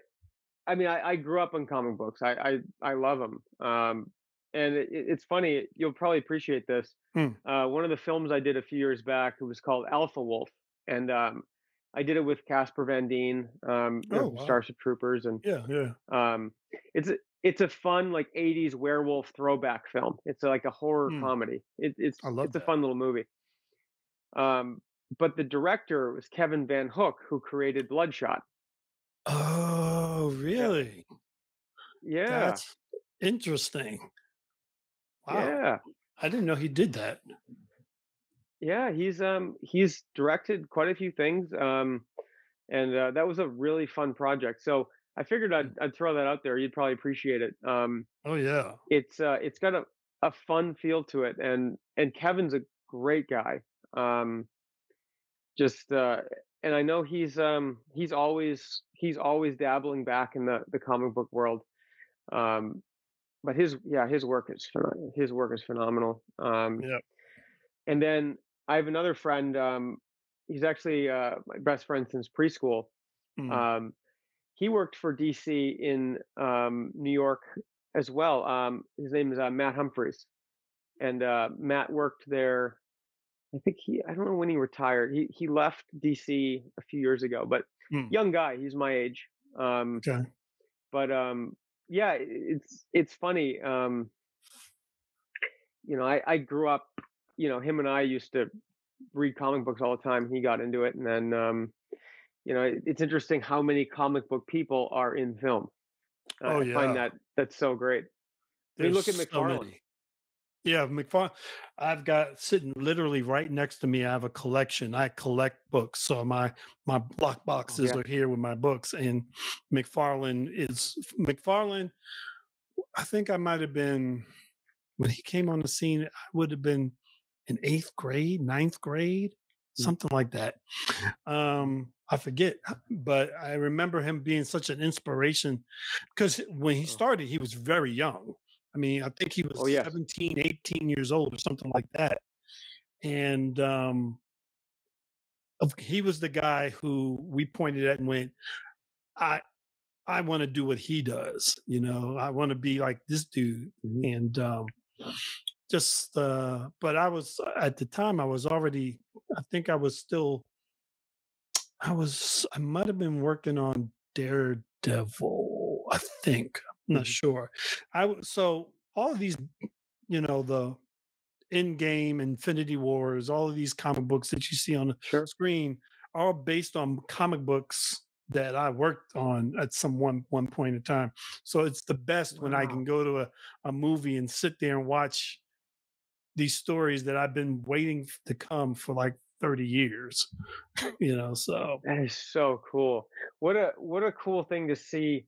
I mean, I, I grew up on comic books. I I, I love them. Um, and it- it's funny. You'll probably appreciate this. Hmm. Uh, one of the films I did a few years back, it was called Alpha Wolf, and um, I did it with Casper Van Dien, um, Oh wow. Starship Troopers, and Yeah, yeah. um, it's it's a fun like '80s werewolf throwback film. It's a, like a horror Hmm. comedy. It, it's I love it's a fun little movie. Um, but the director was Kevin VanHook, who created Bloodshot. Oh, really? yeah, That's interesting. Wow. yeah. I didn't know he did that. Yeah, he's um he's directed quite a few things, um, and uh, that was a really fun project. So I figured I'd I'd throw that out there. You'd probably appreciate it. Um, Oh yeah. it's uh it's got a, a fun feel to it, and and Kevin's a great guy. Um, just uh, and I know he's um he's always he's always dabbling back in the the comic book world. Um, but his yeah his work is his work is phenomenal. Um, Yeah. and then I have another friend. Um, he's actually uh, my best friend since preschool. Mm. Um, he worked for DC in um, New York as well. Um, his name is uh, Matt Humphreys, and uh, Matt worked there. I think he I don't know when he retired. He he left DC a few years ago, but Mm. young guy. He's my age. Um, Okay. but um, yeah, it's it's funny. Um, you know, I, I grew up, you know, him and I used to read comic books all the time. He got into it, and then, um, you know, it, it's interesting how many comic book people are in film. Uh, Oh I find that that's so great. I mean, look at so McFarlane. many. Yeah, McFarlane. I've got sitting literally right next to me. I have a collection. I collect books, so my my block Oh boxes yeah, are here with my books. And McFarlane is McFarlane. I think I might have been when he came on the scene. I would have been in eighth grade, ninth grade, Mm, something like that. Um, I forget, but I remember him being such an inspiration because when he oh, started, he was very young. I mean, I think he oh was yes, 17, 18 years old or something like that. And um, he was the guy who we pointed at and went, I, I want to do what he does. You know, I want to be like this dude. And um, just, uh, but I was at the time, I was already, I think I was still, I was, I might have been working on Daredevil, I think. I'm not Mhm. sure. I, so all of these, you know, the Endgame Infinity Wars, all of these comic books that you see on the sure. screen are based on comic books that I worked on at some one one point in time. So it's the best when I can go to a, a movie and sit there and watch these stories that I've been waiting to come for like 30 years. [LAUGHS] you know, so That is so cool. What a what a cool thing to see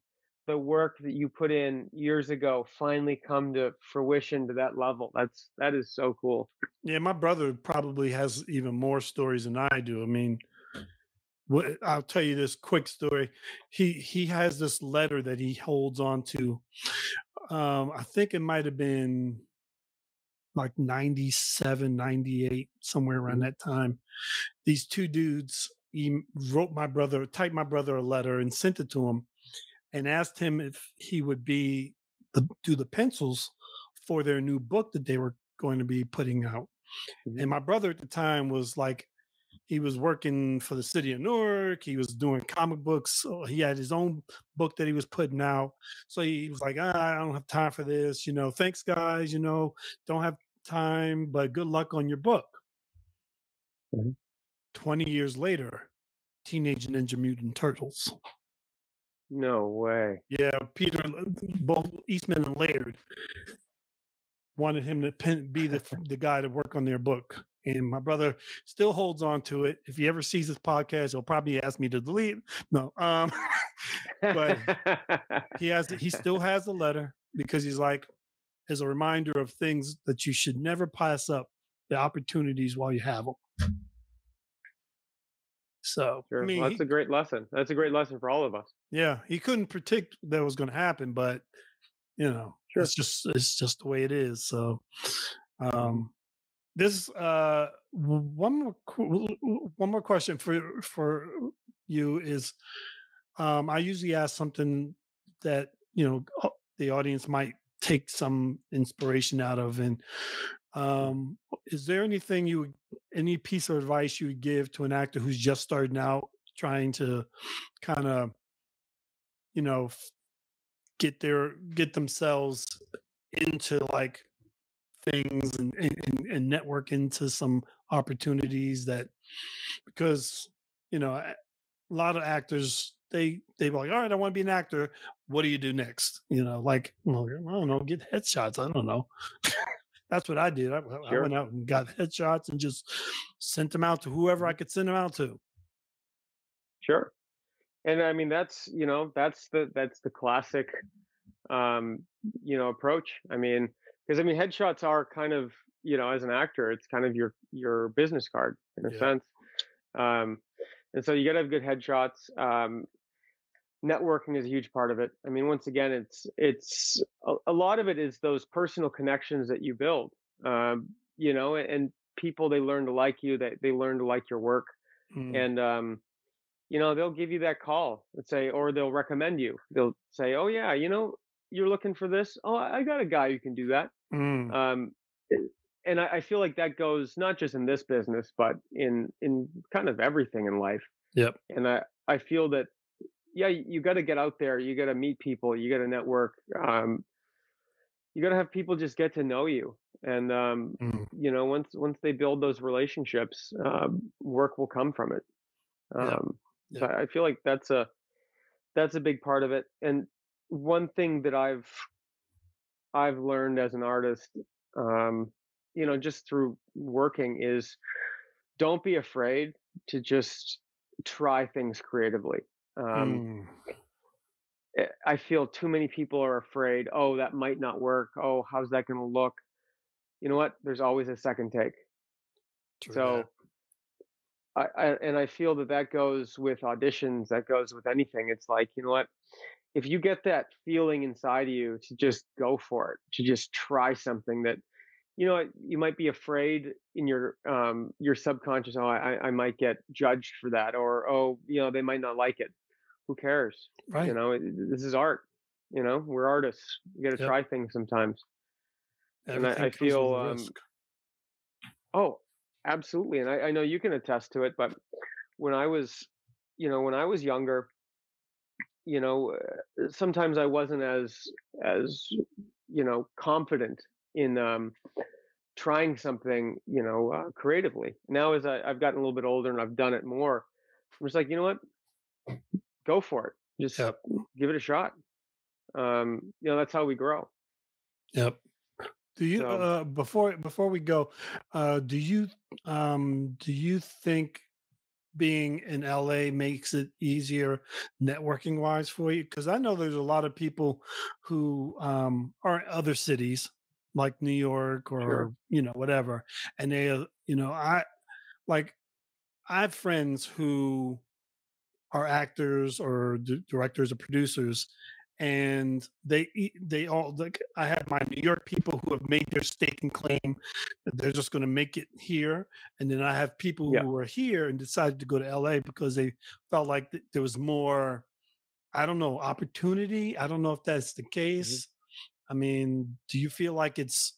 the work that you put in years ago finally come to fruition to that level. That's that is so cool. yeah, my brother probably has even more stories than I do. I mean, what I'll tell you this quick story. He he has this letter that he holds on to. Um, I think it might have been like 97, 98, somewhere around Mhm. that time. These two dudes he wrote my brother, typed my brother a letter and sent it to him and asked him if he would be the do the pencils for their new book that they were going to be putting out. Mhm. And my brother at the time was like, he was working for the city of Newark. He was doing comic books. So he had his own book that he was putting out. So he was like, ah, I don't have time for this. You know, thanks, guys. You know, don't have time, but good luck on your book. Mhm. 20 years later, Teenage Ninja Mutant Turtles. No way. Yeah, Peter, both Eastman and Laird wanted him to pen, be the the guy to work on their book, and my brother still holds on to it. If he ever sees this podcast, he'll probably ask me to delete. No, um, [LAUGHS] but [LAUGHS] he has he still has the letter because he's like as a reminder of things that you should never pass up the opportunities while you have them. So Sure. I mean, Well, he, that's a great lesson. That's a great lesson for all of us. yeah, he couldn't predict that was going to happen, but you know, Sure. it's just it's just the way it is. So, um, this uh, one more one more question for for you is, um, I usually ask something that you know the audience might take some inspiration out of, and um, is there anything you would, any piece of advice you would give to an actor who's just starting out, trying to kind of you know get their get themselves into like things and, and, and network into some opportunities that because you know a lot of actors they they be like all right i want to be an actor. What do you do next? You know like well, i don't know get headshots. I don't know. [LAUGHS] That's what i did. I, I went out and got headshots and just sent them out to whoever i could send them out to. Sure. And I mean that's you know that's the that's the classic um you know approach. I mean because I mean headshots are kind of you know as an actor it's kind of your your business card in a yeah. sense. Um and so you got to have good headshots. Um networking is a huge part of it. I mean once again it's it's a, a lot of it is those personal connections that you build. Um you know and people they learn to like you they they learn to like your work Mm, and um you know they'll give you that call and say or they'll recommend you. They'll say oh yeah you know you're looking for this? Oh i I got a guy who can do that. Mm, um and I, I feel like that goes not just in this business but in in kind of everything in life yep. and i i feel that yeah you, got to get out there you got to meet people you got to network um you got to have people just get to know you and um mm, you know once once they build those relationships um work will come from it um so yep I I feel like that's a that's a big part of it. And one thing that I've I've learned as an artist, um, you know, just through working is don't be afraid to just try things creatively. Um, mm, eh, I feel too many people are afraid, oh, that might not work. Oh, how's that going to look? You know what? There's always a second take. true So I, I and I feel that that goes with auditions, that goes with anything. It's like, you know what? If you get that feeling inside of you to just go for it, to just try something that, you know, you might be afraid in your um your subconscious, oh, I, I might get judged for that, or oh, you know, they might not like it. Who cares? Right. You know, it, this is art. You know, we're artists. You got to yep try things sometimes. And I, I feel, um, oh, absolutely. And I, I know you can attest to it, but when I was, you know, when I was younger, you know, uh, sometimes I wasn't as as you know confident in um, trying something, you know, uh, creatively. Now, as I, I've gotten a little bit older and I've done it more, I'm just like, you know what, go for it. Just yep give it a shot. Um, you know, that's how we grow. yep Do you So, uh before before we go, uh do you um do you think being in LA makes it easier networking wise for you? Because I know there's a lot of people who um are in other cities like New York sure. or you know whatever, and they uh, you know I like I have friends who are actors or d- directors or producers and they they all like i have my new york people who have made their stake and claim that they're just going to make it here and then i have people Yeah. who are here and decided to go to la because they felt like th- there was more i don't know opportunity i don't know if that's the hmm case i mean do you feel like it's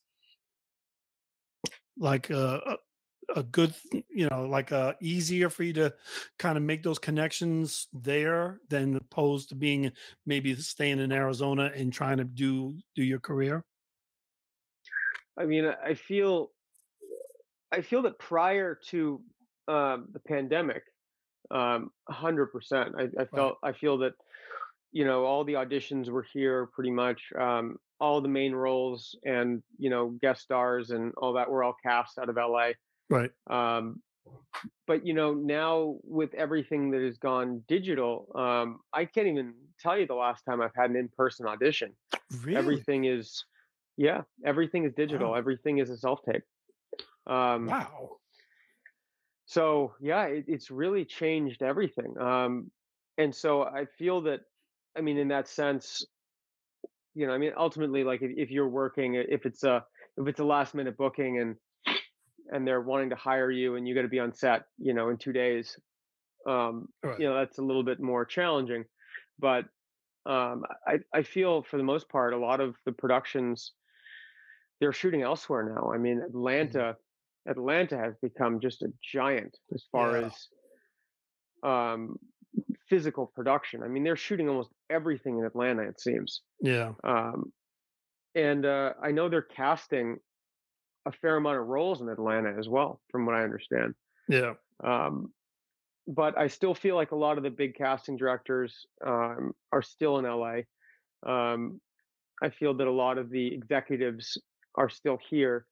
like a, a a good you know like uh easier for you to kind of make those connections there than opposed to being maybe staying in arizona and trying to do do your career I mean, I I feel I feel that prior to um, the pandemic, um, 100%, I, I right felt I feel that you know all the auditions were here pretty much. Um, all the main roles and you know guest stars and all that were all cast out of LA. Right Um, but you know now with everything that has gone digital, um, I can't even tell you the last time I've had an in-person audition. really Everything is yeah, everything is digital. wow Everything is a self-tape. Um, wow so yeah, it, it's really changed everything. Um, and so I feel that, I mean, in that sense, you know, I mean, ultimately, like if, if you're working, if it's a if it's a last minute booking and and they're wanting to hire you and you got to be on set, you know, in two days, um, Right. you know, that's a little bit more challenging. But um, I I feel for the most part, a lot of the productions they're shooting elsewhere now. I mean, Mm. Atlanta, Atlanta has become just a giant as far Yeah. as um, physical production. I mean, they're shooting almost everything in Atlanta, it seems. Yeah. Um, and uh, I know they're casting a fair amount of roles in Atlanta as well, from what I understand. Yeah. Um, but I still feel like a lot of the big casting directors um, are still in LA. Um, I feel that a lot of the executives are still here.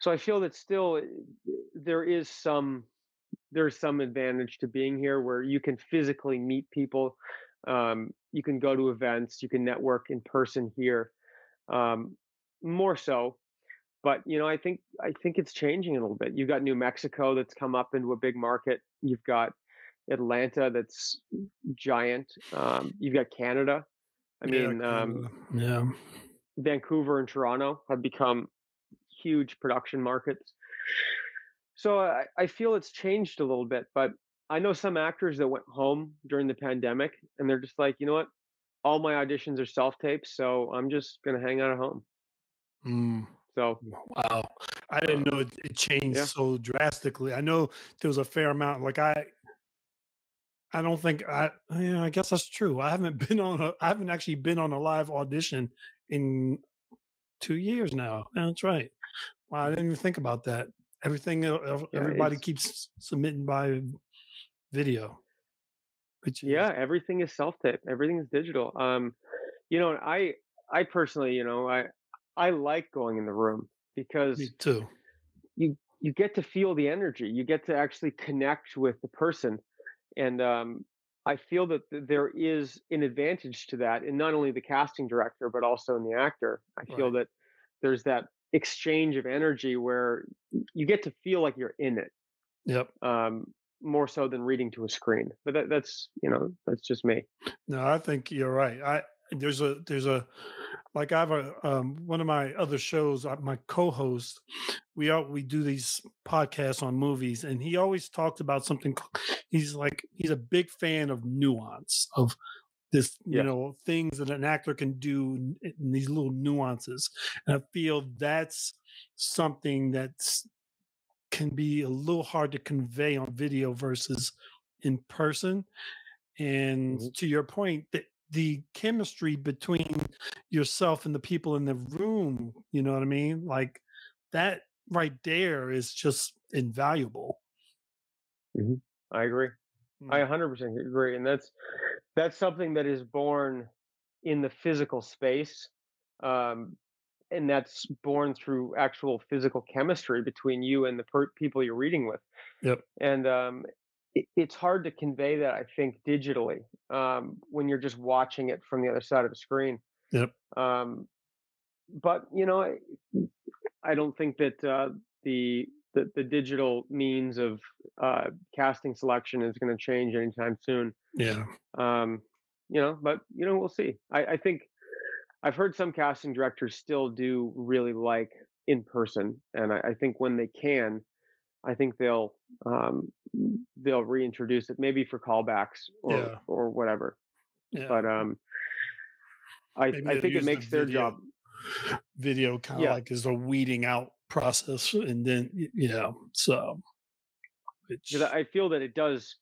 So I feel that still eh, there is some there's some advantage to being here where you can physically meet people. Um, you can go to events, you can network in person here. Um, more so, but you know, I think I think it's changing a little bit. You've got New Mexico that's come up into a big market. You've got Atlanta that's giant. Um, you've got Canada. I Yeah. mean, um, Yeah. Vancouver and Toronto have become huge production markets. So I, I feel it's changed a little bit, but I know some actors that went home during the pandemic and they're just like, you know what? All my auditions are self tapes, so I'm just gonna hang out at home. Mm. So Wow. I didn't know it, it changed yeah, so drastically. I know there was a fair amount. Like I, I don't think I. Yeah, I guess that's true. I haven't [LAUGHS] been on a. I haven't actually been on a live audition in two years now. That's right. Wow, I didn't even think about that. Everything, el- ev- yeah, everybody keeps submitting by video, which yeah, everything is self tape, everything is digital. Um, you know, I I personally, you know, I I like going in the room me because too. you you get to feel the energy, you get to actually connect with the person and um, I feel that there is an advantage to that in not only the casting director but also in the actor. I feel Right. that there's that exchange of energy where you get to feel like you're in it Yep. um, more so than reading to a screen. But that, that's you know that's just me. No, I think you're right. I there's a there's a like I have a um one of my other shows. uh, My co-host, we all we do these podcasts on movies, and he always talked about something. He's like he's a big fan of nuance of this, you Yes. know, things that an actor can do in, these little nuances, and I feel that's something that's can be a little hard to convey on video versus in person and hmm to your point, the, the chemistry between yourself and the people in the room, you know what I mean? Like that right there is just invaluable. hmm I agree. I Mm, 100% agree, and that's that's something that is born in the physical space. Um, and that's born through actual physical chemistry between you and the per- people you're reading with Yep. and um, it's hard to convey that i think digitally um, when you're just watching it from the other side of the screen Yep. um, but you know i, I don't think that uh, the, the the digital means of uh, casting selection is going to change anytime soon Yeah. um, you know but you know we'll see I, I think I've heard some casting directors still do really like in person, and I, I think when they can, I think they'll um, they'll reintroduce it, maybe for callbacks or Yeah. or whatever. Yeah. But um, I Maybe I think it makes their video job. video kind of Yeah, like is a weeding out process and then y- yeah. So I feel that it does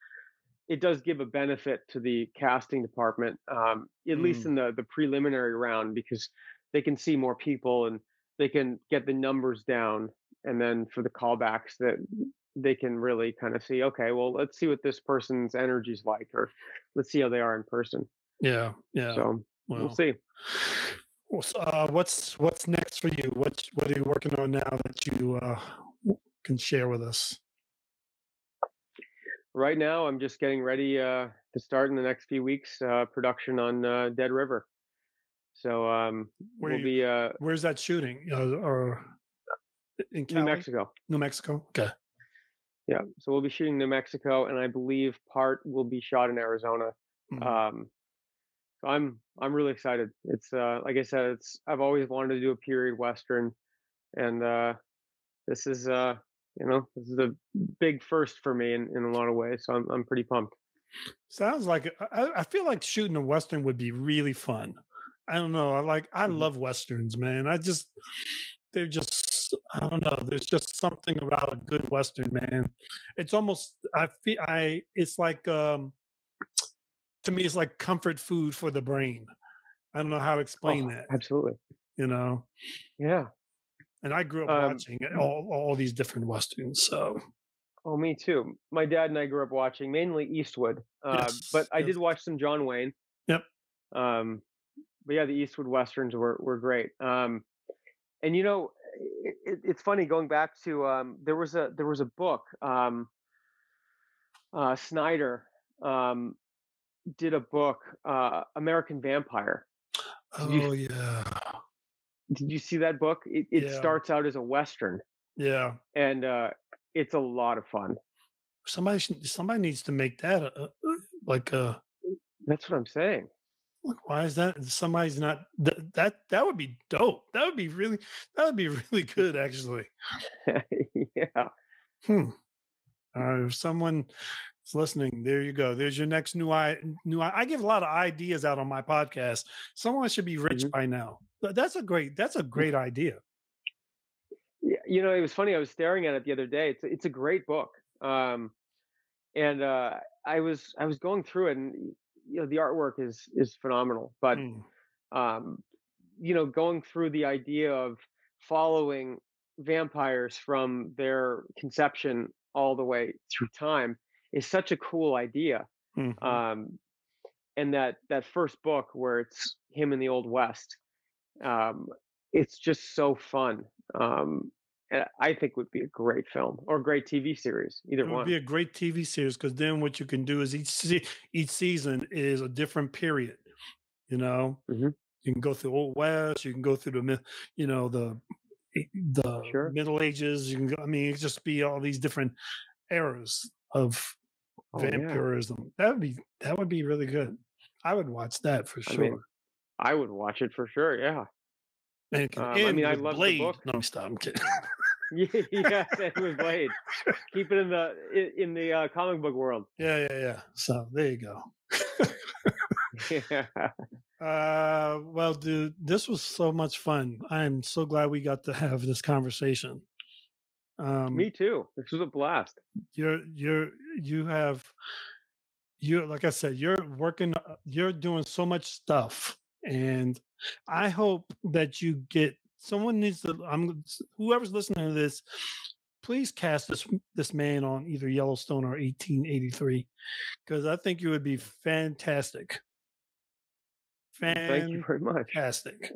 it does give a benefit to the casting department, um, at least mm, in the the preliminary round, because they can see more people and they can get the numbers down, and then for the callbacks that they can really kind of see, okay, well, let's see what this person's energy is like, or let's see how they are in person. yeah, yeah. So we'll Well, see. uh, what's what's next for you? What what are you working on now that you uh, can share with us? Right now, I'm just getting ready uh, to start in the next few weeks uh, production on uh, Dead River. So um, Where we'll you be uh, where's that shooting? Uh, or in New Mexico. New Mexico? Okay. yeah. So we'll be shooting New Mexico, and I believe part will be shot in Arizona. Mhm. Um, so I'm I'm really excited. It's uh, like I said, it's I've always wanted to do a period western, and uh, this is uh, you know this is a big first for me in, in a lot of ways. So I'm I'm pretty pumped. Sounds like I, I feel like shooting a western would be really fun. I don't know. I like I Mhm. love westerns, man. I just they're just I don't know. There's just something about a good western, man. It's almost I feel I it's like um to me it's like comfort food for the brain. I don't know how to Oh, explain that, absolutely. you know. Yeah. And I grew up Um, watching all all these different westerns, so oh, me too. My dad and I grew up watching mainly Eastwood, uh, but I yes. did watch some John Wayne. Yep. Um, but yeah, the Eastwood westerns were were great. Um, and you know, it, it, it's funny going back to um, there was a there was a book. Um, uh, Snyder um, did a book, uh, American Vampire. Did you Oh yeah. did you see that book? It, it Yeah. starts out as a western, Yeah. and uh, it's a lot of fun. Somebody somebody needs to make that a, a like a That's what I'm saying. Like why is that somebody's not th- that that would be dope. That would be really that would be [LAUGHS] really good actually. [LAUGHS] yeah. Hmm. Uh, if someone is listening, there you go. There's your next new i new i I give a lot of ideas out on my podcast. Someone should be rich Mhm. by now. That's a great that's a great idea. Yeah, you know, it was funny. I was staring at it the other day. It's it's a great book, um, and uh, I was I was going through it, and you know, the artwork is is phenomenal. But Mm. um, you know, going through the idea of following vampires from their conception all the way through time is such a cool idea. Mhm. Um, and that that first book where it's him in the old west, um, it's just so fun. Um, I think would be a great film or a great TV series, either one. It would one. be a great TV series because then what you can do is each se- each season is a different period. You know, Mhm. you can go through Old West, you can go through the you know the the Sure. Middle Ages. You can go, I mean, it just be all these different eras of Oh yeah. vampirism. That would be that would be really good. I would watch that for I sure. mean, I would watch it for sure. Yeah. and it can Um, I mean, I love the book. No, stop. I'm kidding. [LAUGHS] Yeah, yeah, it was Blade. Keep it in the in the uh, comic book world. yeah, yeah, yeah. So there you go. Yeah. [LAUGHS] [LAUGHS] Uh, well, dude, this was so much fun. I'm so gled we got to have this conversation. Um, Me too. This was a blast. you're you're you have you like I said, you're working, uh, you're doing so much stuff, and I hope that you get someone needs to. I'm whoever's listening to this, please cast this this man on either Yellowstone or 1883 because I think you would be fantastic. fantastic Thank you very much. fantastic.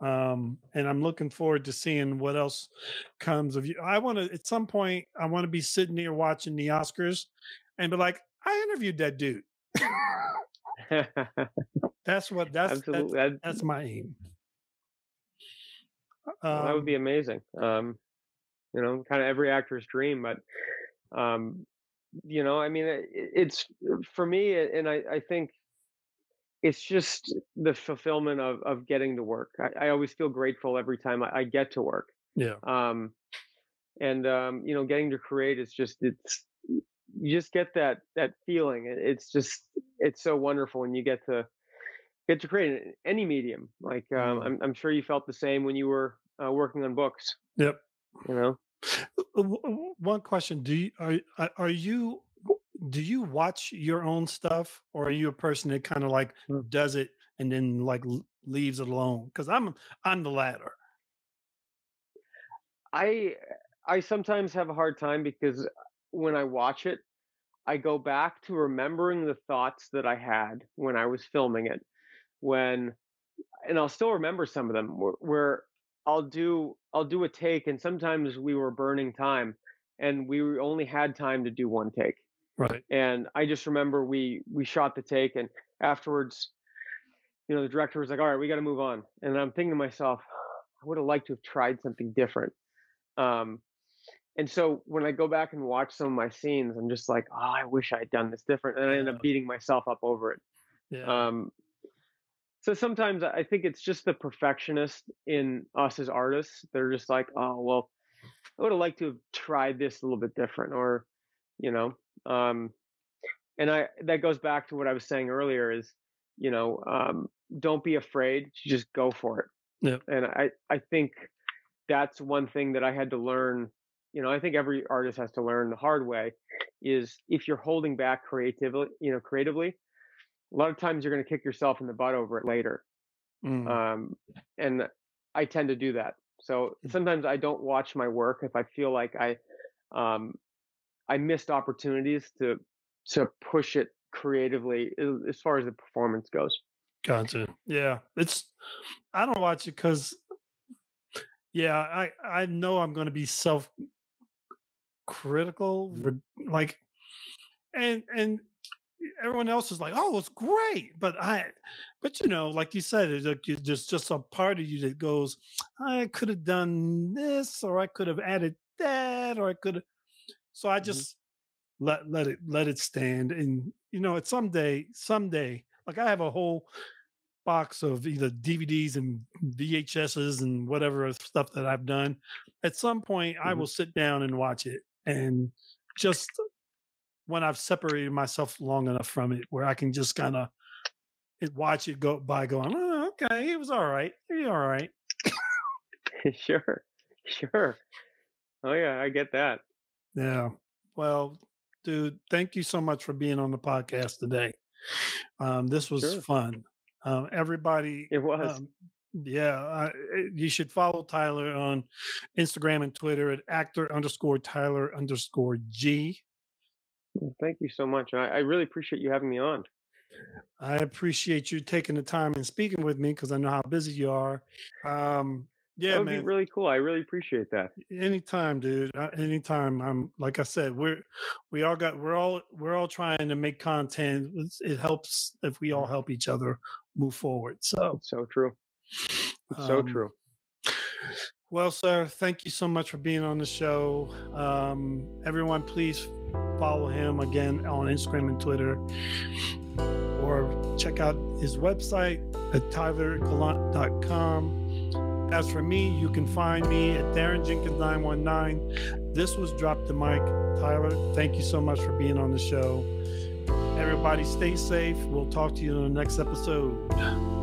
Um, and I'm looking forward to seeing what else comes of you. I want to at some point. I want to be sitting here watching the Oscars and be like, I interviewed that dude. [LAUGHS] That's what. That's that's, That, that's my aim. Well, that would Um, be amazing. Um, you know, kind of every actor's dream, but um, you know, I mean, it, it's for me, and I, I think it's just the fulfillment of of getting to work. I, I always feel grateful every time I, I get to work. yeah. Um, and um, you know, getting to create is just it's you just get that that feeling. It's just it's so wonderful when you get to get to create in any medium. Like um, Mm. I'm I'm sure you felt the same when you were uh, working on books. Yep. You know. Uh, One question: Do you are are you do you watch your own stuff, or are you a person that kind of like Hmm. does it and then like leaves it alone? Because I'm I'm the latter. I I sometimes have a hard time because when I watch it, I go back to remembering the thoughts that I had when I was filming it. When and I'll still remember some of them where, where I'll do I'll do a take and sometimes we were burning time and we only had time to do one take. Right. And I just remember we we shot the take and afterwards you know the director was like all right we got to move on and i'm thinking to myself i would have liked to have tried something different um and so when I go back and watch some of my scenes, I'm just like, oh, I wish I had done this different, and I end up beating myself up over it. Yeah. Um, so sometimes I think it's just the perfectionist in us as artists. They're just like, oh well, I would have liked to have tried this a little bit different, or you know, um, and I that goes back to what I was saying earlier is, you know, um, don't be afraid, just go for it. Yep. And I I think that's one thing that I had to learn. You know, I think every artist has to learn the hard way. Is if you're holding back creatively, you know, creatively, a lot of times you're going to kick yourself in the butt over it later. Mm. Um, and I tend to do that. So Mm. sometimes I don't watch my work if I feel like I um, I missed opportunities to to push it creatively as far as the performance goes. Gotcha. Yeah. It's I don't watch it because yeah, I I know I'm going to be self critical, like, and and everyone else is like, oh, it's great, but I, but you know, like you said, there's, like, you- there's just a part of you that goes, I could have done this, or I could have added that, or I could have. So I Mhm. just let let it let it stand, and you know, it's someday, someday, like I have a whole box of either DVDs and VHSs and whatever stuff that I've done. At some point, I Mhm. will sit down and watch it, and just when I've separated myself long enough from it, where I can just kind of watch it go by, going, oh, "Okay, it was all right. He all right." [LAUGHS] sure, sure. Oh yeah, I get that. Yeah. Well, dude, thank you so much for being on the podcast today. Um, this was Sure. fun. Um, everybody, It was. um, yeah, I, you should follow Tyler on Instagram and Twitter at actor underscore Tyler underscore G. Well, Thank you so much. I, I really appreciate you having me on. I appreciate you taking the time and speaking with me because I know how busy you are. Um, yeah, that would man. be really cool. I really appreciate that. anytime dude anytime i'm like i said we're we all got we're all we're all trying to make content it helps if we all help each other move forward so so true. It's so um, true. Well sir thank you so much for being on the show um everyone please follow him again on instagram and twitter or check out his website at tylergallant.com as for me, you can find me at Darren Jenkins 919. This was Drop the Mic. Tyler, thank you so much for being on the show. Everybody stay safe. We'll talk to you in the next episode.